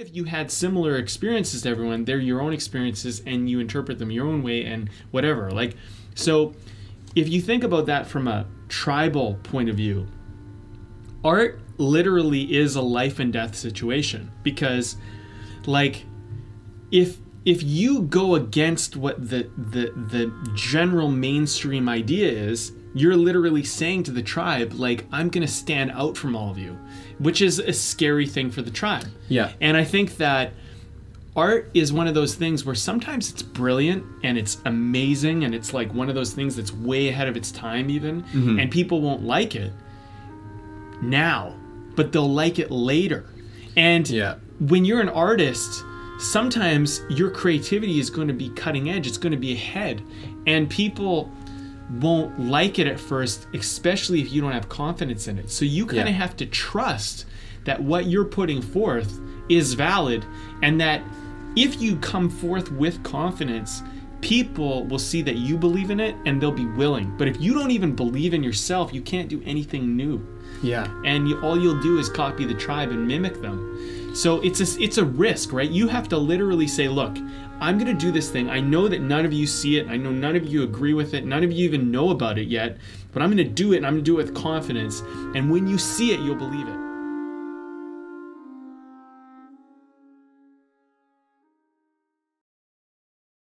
if you had similar experiences to everyone, they're your own experiences and you interpret them your own way and whatever. Like, so if you think about that from a tribal point of view, art literally is a life and death situation because, like, if if you go against what the the the general mainstream idea is, you're literally saying to the tribe like i'm going to stand out from all of you which is a scary thing for the tribe Yeah. and i think that art is one of those things where sometimes it's brilliant and it's amazing and it's like one of those things that's way ahead of its time even mm-hmm. and people won't like it now but they'll like it later and Yeah. when you're an artist, sometimes your creativity is going to be cutting edge, it's going to be ahead, and people won't like it at first, especially if you don't have confidence in it. So you kind of Yeah. have to trust that what you're putting forth is valid and that if you come forth with confidence, people will see that you believe in it and they'll be willing. But if you don't even believe in yourself, you can't do anything new Yeah. and you, all you'll do is copy the tribe and mimic them. So it's a it's a risk, right? You have to literally say, "Look, I'm going to do this thing. I know that none of you see it. I know none of you agree with it. None of you even know about it yet, but I'm going to do it and I'm going to do it with confidence. And when you see it, you'll believe it."